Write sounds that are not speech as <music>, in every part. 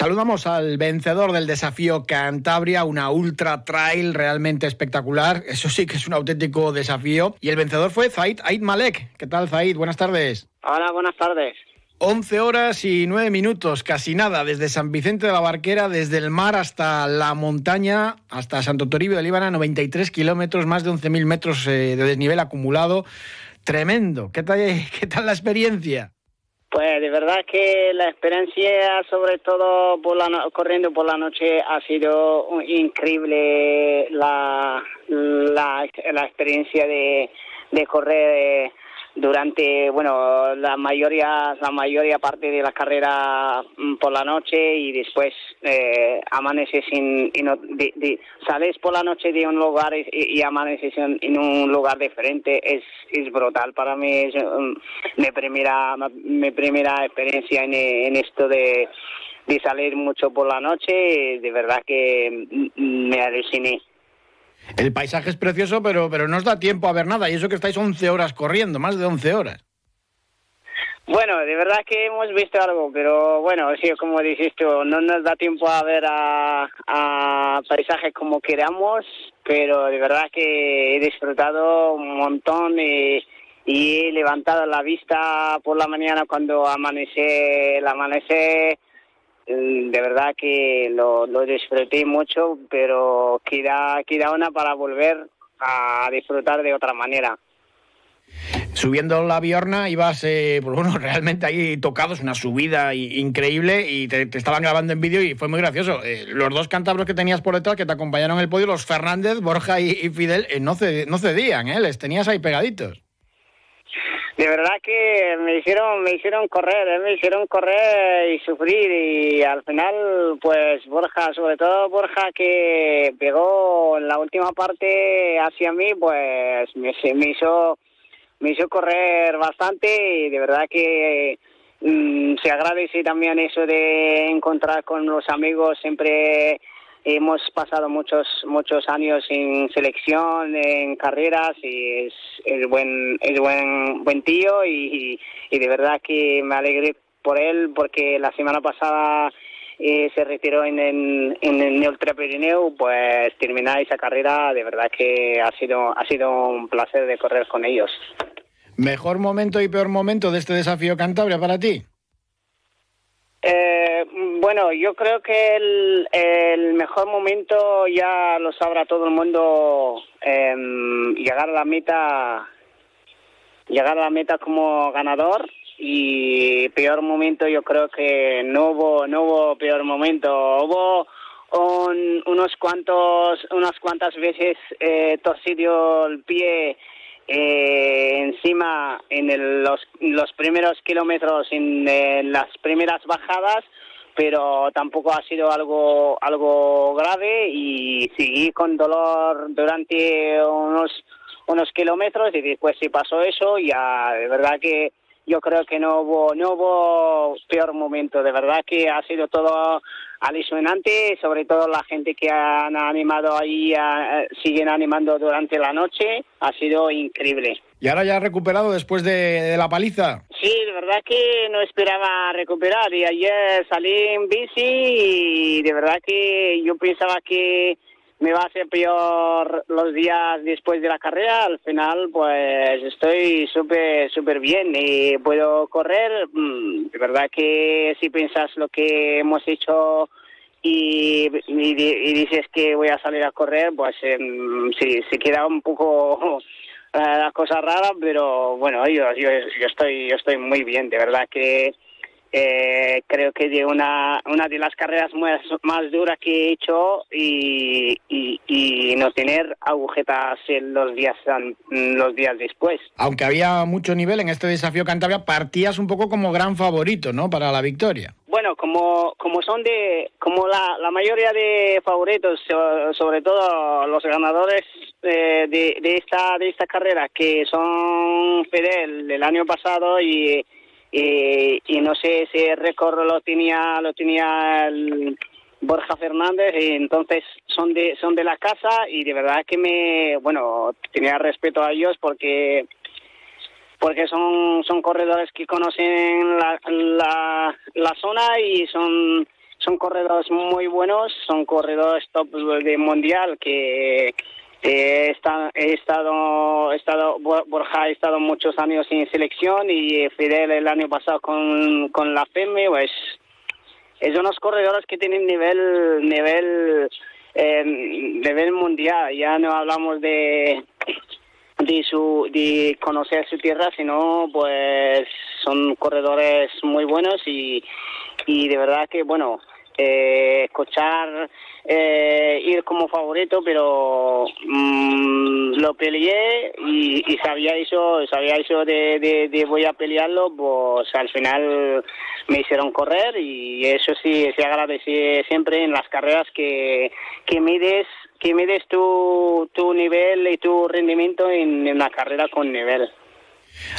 Saludamos al vencedor del desafío Cantabria, una ultra trail realmente espectacular. Eso sí que es un auténtico desafío. Y el vencedor fue Zaid Aid Malek. ¿Qué tal, Zaid? Buenas tardes. Hola, buenas tardes. 11 horas y 9 minutos, casi nada, desde San Vicente de la Barquera, desde el mar hasta la montaña, hasta Santo Toribio de Líbana, 93 kilómetros, más de 11.000 metros eh, de desnivel acumulado. Tremendo. ¿Qué tal, <laughs> ¿Qué tal la experiencia? Pues de verdad que la experiencia, sobre todo por la corriendo por la noche, ha sido increíble la, la, la experiencia de, de correr durante bueno la mayoría la mayoría parte de la carrera mm, por la noche y después eh, amaneces en, sales por la noche de un lugar y, amaneces en, un lugar diferente. Es es brutal. Para mí es um, mi primera mi primera experiencia en, en esto de de salir mucho por la noche. De verdad que mm, me aluciné el paisaje es precioso, pero, pero no os da tiempo a ver nada. Y eso que estáis 11 horas corriendo, más de 11 horas. Bueno, de verdad que hemos visto algo, pero bueno, sí, como dices tú, no nos da tiempo a ver a, a paisajes como queramos, pero de verdad que he disfrutado un montón y, y he levantado la vista por la mañana cuando amanece, el amanecer de verdad que lo, lo disfruté mucho, pero queda, queda una para volver a disfrutar de otra manera. Subiendo la Biorna ibas, eh, pues bueno, <laughs> realmente ahí tocados, una subida increíble y te, estaban grabando en vídeo y fue muy gracioso. Eh, los dos cántabros que tenías por detrás que te acompañaron en el podio, los Fernández, Borja y, Fidel, eh, no, no cedían, ¿eh? les tenías ahí pegaditos de verdad que me hicieron me hicieron correr ¿eh? me hicieron correr y sufrir y al final pues Borja sobre todo Borja que pegó en la última parte hacia mí pues me, me hizo me hizo correr bastante y de verdad que mm, se agradece también eso de encontrar con los amigos siempre hemos pasado muchos muchos años en selección en carreras y es, es buen es buen buen tío y, de verdad que me alegré por él porque la semana pasada eh, se retiró en, en, en el Ultra Pirineo pues terminar esa carrera de verdad que ha sido ha sido un placer de correr con ellos. Mejor momento y peor momento de este desafío Cantabria para ti eh, bueno, yo creo que el, mejor momento ya lo sabrá todo el mundo, em, llegar a la meta, llegar a la meta como ganador y peor momento yo creo que no hubo, no hubo peor momento, hubo unos cuantos, unas cuantas veces eh, torcido el pie eh, encima en los, los primeros kilómetros, en, las primeras bajadas, pero tampoco ha sido algo algo grave y seguí con dolor durante unos unos kilómetros y después si pasó eso ya de verdad que yo creo que no hubo no hubo peor momento. De verdad que ha sido todo alisonante, sobre todo la gente que han animado ahí, siguen animando durante la noche, ha sido increíble. ¿Y ahora ya ha recuperado después de, la paliza? Sí, de verdad que no esperaba recuperar y ayer salí en bici y de verdad que yo pensaba que me va a ser peor los días después de la carrera. Al final, pues estoy súper, súper bien y puedo correr. Mm, de verdad que si piensas lo que hemos hecho y, y, dices que voy a salir a correr, pues em, sí, se queda un poco <laughs> eh, la cosa rara, pero bueno, yo, yo, yo, estoy, yo estoy muy bien. De verdad que eh, creo que de una, una de las carreras más, más duras que he hecho y, y, no tener agujetas en los días los días después. Aunque había mucho nivel en este desafío Cantabria, partías un poco como gran favorito, ¿no? Para la victoria. Bueno, como, como son de, como la, la mayoría de favoritos, sobre todo los ganadores eh, de, de esta de esta carrera, que son Fidel del año pasado y y, y no sé si el récord lo tenía lo tenía el Borja Fernández y entonces son de son de la casa y de verdad que me bueno tenía respeto a ellos porque porque son son corredores que conocen la, la, la zona y son son corredores muy buenos, son corredores top de mundial que he estado, he estado, estado, Borja ha estado muchos años en selección y Fidel el año pasado con, con la FEME, pues es unos corredores que tienen nivel, nivel, eh, nivel mundial. Ya no hablamos de de su de conocer su tierra sino pues son corredores muy buenos y y de verdad que bueno eh, escuchar eh, ir como favorito pero mm, lo peleé y, sabía eso sabía eso de, de, voy a pelearlo pues al final me hicieron correr y eso sí se agradece siempre en las carreras que que mides que mides tu, tu nivel y tu rendimiento en, una carrera con nivel.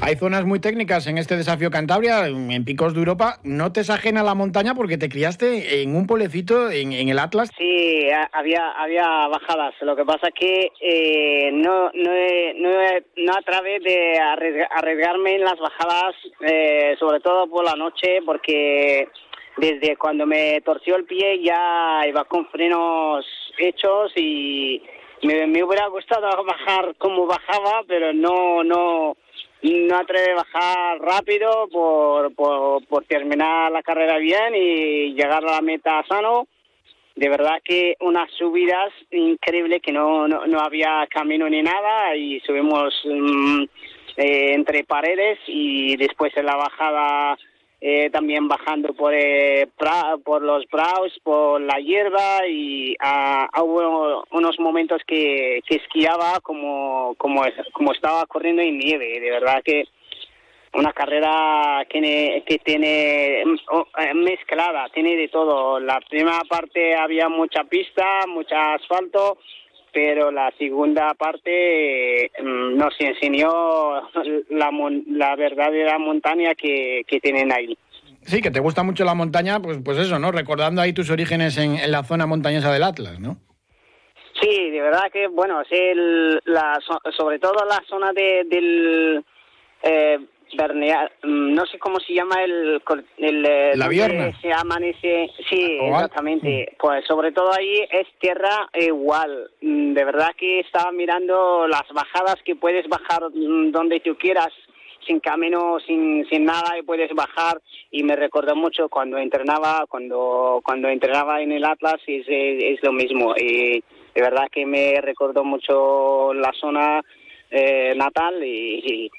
Hay zonas muy técnicas en este desafío Cantabria, en picos de Europa. ¿No te es ajena la montaña porque te criaste en un pueblecito en, el Atlas? Sí, había, había bajadas. Lo que pasa es que eh, no, no, no, no, a través de arriesgarme en las bajadas, eh, sobre todo por la noche, porque desde cuando me torció el pie ya iba con frenos hechos y me, me hubiera gustado <laughs> bajar como bajaba, pero no no no atreví a bajar rápido por, por, por terminar la carrera bien y llegar a la meta sano. De verdad que unas subidas increíbles que no, no, no había camino ni nada y subimos mm, eh, entre paredes y después en la bajada eh, también bajando por, eh, por los braus, por la hierba y ah, hubo unos momentos que, que esquiaba como, como, como estaba corriendo en nieve. De verdad que una carrera que, que tiene eh, mezclada, tiene de todo. La primera parte había mucha pista, mucho asfalto, pero la segunda parte mm, nos enseñó la, la verdadera montaña que, que tienen ahí. Sí, que te gusta mucho la montaña, pues, pues eso, ¿no? Recordando ahí tus orígenes en, la zona montañosa del Atlas, ¿no? Sí, de verdad que, bueno, sí, la, sobre todo la zona de, del eh, Mm, no sé cómo se llama el... el eh, la Vierna. Se amanece, sí, exactamente. Mm. Pues sobre todo ahí es tierra igual. Mm, de verdad que estaba mirando las bajadas que puedes bajar donde tú quieras sin camino, sin, sin nada y puedes bajar y me recordó mucho cuando entrenaba, cuando cuando entrenaba en el Atlas es, es, lo mismo y de verdad que me recordó mucho la zona eh, natal y y,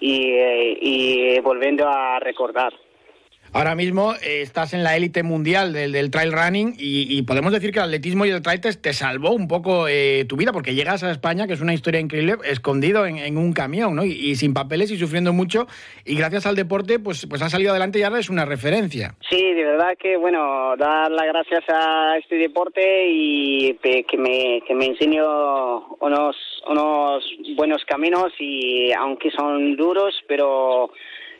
eh, y volviendo a recordar. Ahora mismo eh, estás en la élite mundial del, del, trail running y, podemos decir que el atletismo y el trail te, salvó un poco eh, tu vida porque llegas a España, que es una historia increíble, escondido en, un camión ¿no? Y, sin papeles y sufriendo mucho y gracias al deporte pues, pues has salido adelante y ahora es una referencia. Sí, de verdad que bueno, dar las gracias a este deporte y que me, que me enseñó unos, unos buenos caminos y aunque son duros, pero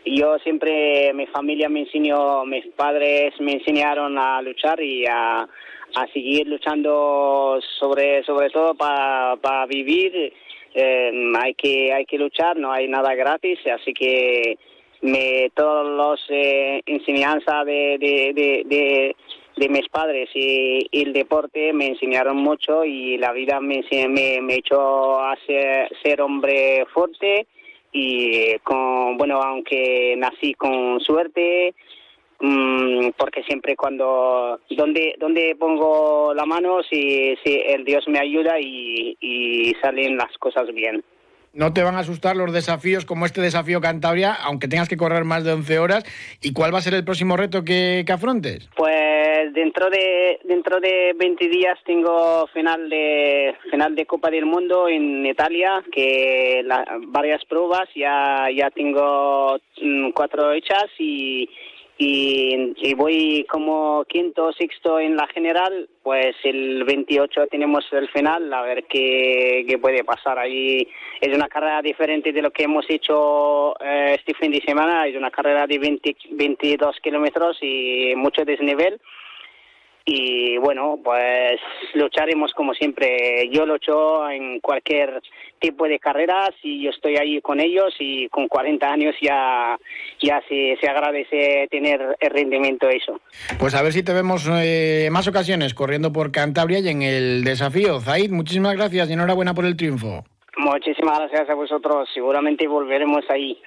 yo siempre, mi familia me enseñó, mis padres me enseñaron a luchar y a, a seguir luchando sobre, sobre todo para vivir. Eh, hay que hay que luchar, no hay nada gratis, así que me todos los eh, enseñanzas de, de, de, de, mis padres y, el deporte me enseñaron mucho y la vida me, me, me echó a ser, ser hombre fuerte y con, bueno, aunque nací con suerte, mm, porque siempre cuando, donde, donde pongo la mano, si, si el Dios me ayuda y, y salen las cosas bien. ¿No te van a asustar los desafíos como este desafío Cantabria, aunque tengas que correr más de 11 horas? ¿Y cuál va a ser el próximo reto que, que afrontes? Pues dentro de dentro de 20 días tengo final de final de Copa del Mundo en Italia, que varias pruebas ya ya tengo mm, cuatro hechas y y, voy como quinto o sexto en la general, pues el 28 tenemos el final, a ver qué, qué puede pasar ahí. Es una carrera diferente de lo que hemos hecho eh, este fin de semana, es una carrera de 20, 22 kilómetros y mucho desnivel. Y bueno, pues lucharemos como siempre. Yo lucho en cualquier tipo de carreras y yo estoy ahí con ellos y con 40 años ya, ya se, se agradece tener el rendimiento eso. Pues a ver si te vemos eh, más ocasiones corriendo por Cantabria y en el desafío. Zaid, muchísimas gracias y enhorabuena por el triunfo. Muchísimas gracias a vosotros. Seguramente volveremos ahí.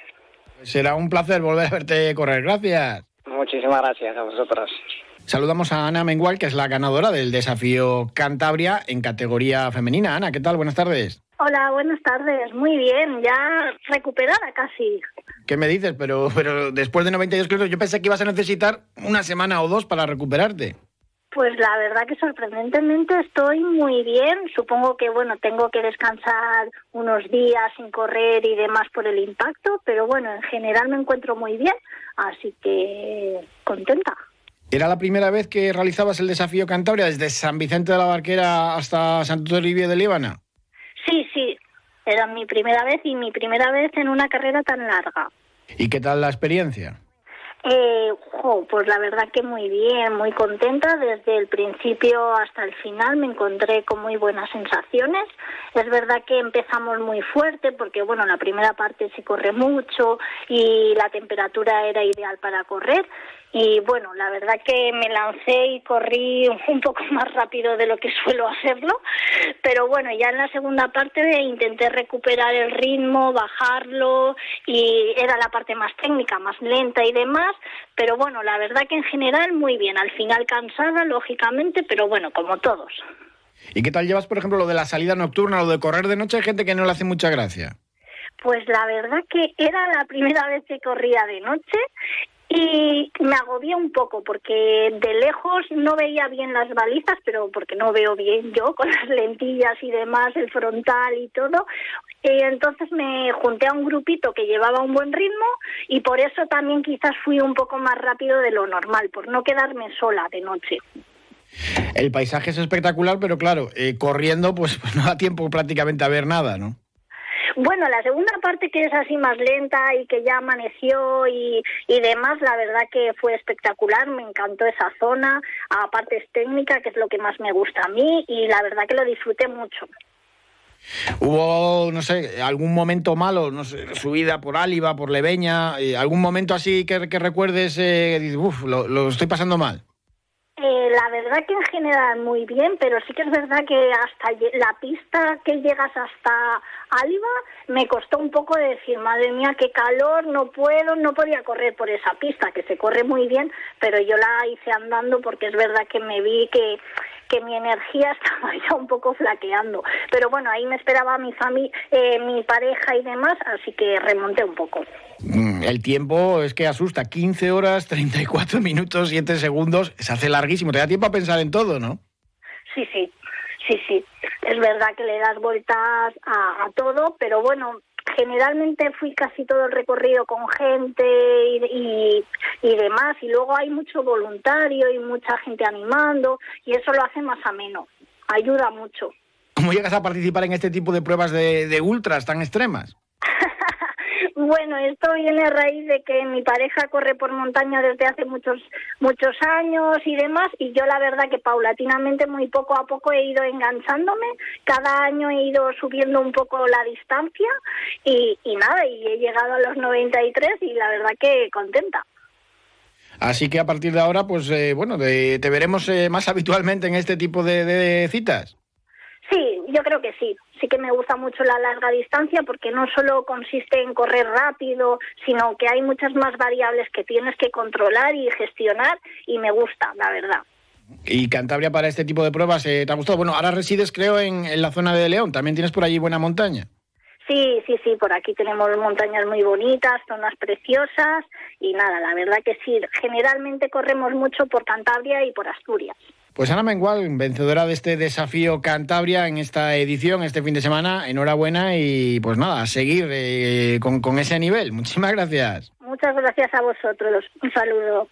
Será un placer volver a verte correr. Gracias. Muchísimas gracias a vosotros. Saludamos a Ana Mengual, que es la ganadora del desafío Cantabria en categoría femenina. Ana, ¿qué tal? Buenas tardes. Hola, buenas tardes. Muy bien, ya recuperada casi. ¿Qué me dices? Pero, pero después de 92 kilómetros yo pensé que ibas a necesitar una semana o dos para recuperarte. Pues la verdad que sorprendentemente estoy muy bien. Supongo que bueno, tengo que descansar unos días sin correr y demás por el impacto, pero bueno, en general me encuentro muy bien, así que contenta. ¿Era la primera vez que realizabas el desafío Cantabria desde San Vicente de la Barquera hasta Santo Toribio de Líbana? Sí, sí, era mi primera vez y mi primera vez en una carrera tan larga. ¿Y qué tal la experiencia? Eh, pues la verdad que muy bien, muy contenta. Desde el principio hasta el final me encontré con muy buenas sensaciones. Es verdad que empezamos muy fuerte porque, bueno, la primera parte se corre mucho y la temperatura era ideal para correr. Y bueno, la verdad que me lancé y corrí <laughs> un poco más rápido de lo que suelo hacerlo, pero bueno, ya en la segunda parte intenté recuperar el ritmo, bajarlo y era la parte más técnica, más lenta y demás, pero bueno, la verdad que en general muy bien, al final cansada, lógicamente, pero bueno, como todos. ¿Y qué tal llevas, por ejemplo, lo de la salida nocturna, lo de correr de noche? Hay gente que no le hace mucha gracia. Pues la verdad que era la primera vez que corría de noche y me agobié un poco porque de lejos no veía bien las balizas, pero porque no veo bien yo <laughs> con las lentillas y demás, el frontal y todo. Entonces me junté a un grupito que llevaba un buen ritmo y por eso también quizás fui un poco más rápido de lo normal, por no quedarme sola de noche. El paisaje es espectacular, pero claro, eh, corriendo pues <laughs> no da tiempo prácticamente a ver nada, ¿no? Bueno, la segunda parte que es así más lenta y que ya amaneció y, y demás, la verdad que fue espectacular, me encantó esa zona, aparte es técnica, que es lo que más me gusta a mí, y la verdad que lo disfruté mucho. ¿Hubo, no sé, algún momento malo, no sé, subida por Áliva, por Leveña, eh, algún momento así que, recuerdes, eh, lo, lo estoy pasando mal? Eh, la verdad que en general muy bien, pero sí que es verdad que hasta la pista que llegas hasta Alba me costó un poco decir, madre mía, qué calor, no puedo, no podía correr por esa pista, que se corre muy bien, pero yo la hice andando porque es verdad que me vi que que mi energía <laughs> estaba ya un poco flaqueando. Pero bueno, ahí me esperaba mi familia, eh, mi pareja y demás, así que remonté un poco. Mm, el tiempo es que asusta, 15 horas, 34 minutos, 7 segundos, se hace larguísimo, te da tiempo a pensar en todo, ¿no? Sí, sí, sí, sí. Es verdad que le das vueltas a, a todo, pero bueno, generalmente fui casi todo el recorrido con gente y, y, demás, y luego hay mucho voluntario y mucha gente animando, y eso lo hace más ameno, ayuda mucho. ¿Cómo llegas a participar en este tipo de pruebas de, de ultras tan extremas? Bueno, esto viene a raíz de que mi pareja corre por montaña desde hace muchos muchos años y demás y yo la verdad que paulatinamente muy poco a poco he ido enganchándome, cada año he ido subiendo un poco la distancia y, y nada, y he llegado a los 93 y la verdad que contenta. Así que a partir de ahora, pues eh, bueno, te veremos eh, más habitualmente en este tipo de, de citas. Sí, yo creo que sí. Sí que me gusta mucho la larga distancia porque no solo consiste en correr rápido, sino que hay muchas más variables que tienes que controlar y gestionar y me gusta, la verdad. Y Cantabria para este tipo de pruebas, eh, ¿te ha gustado? Bueno, ahora resides creo en, en la zona de León, ¿también tienes por allí buena montaña? Sí, sí, sí, por aquí tenemos montañas muy bonitas, zonas preciosas y nada, la verdad que sí, generalmente corremos mucho por Cantabria y por Asturias. Pues Ana Mengual, vencedora de este desafío Cantabria en esta edición, este fin de semana, enhorabuena y pues nada, a seguir eh, con, con ese nivel. Muchísimas gracias. Muchas gracias a vosotros. Un saludo.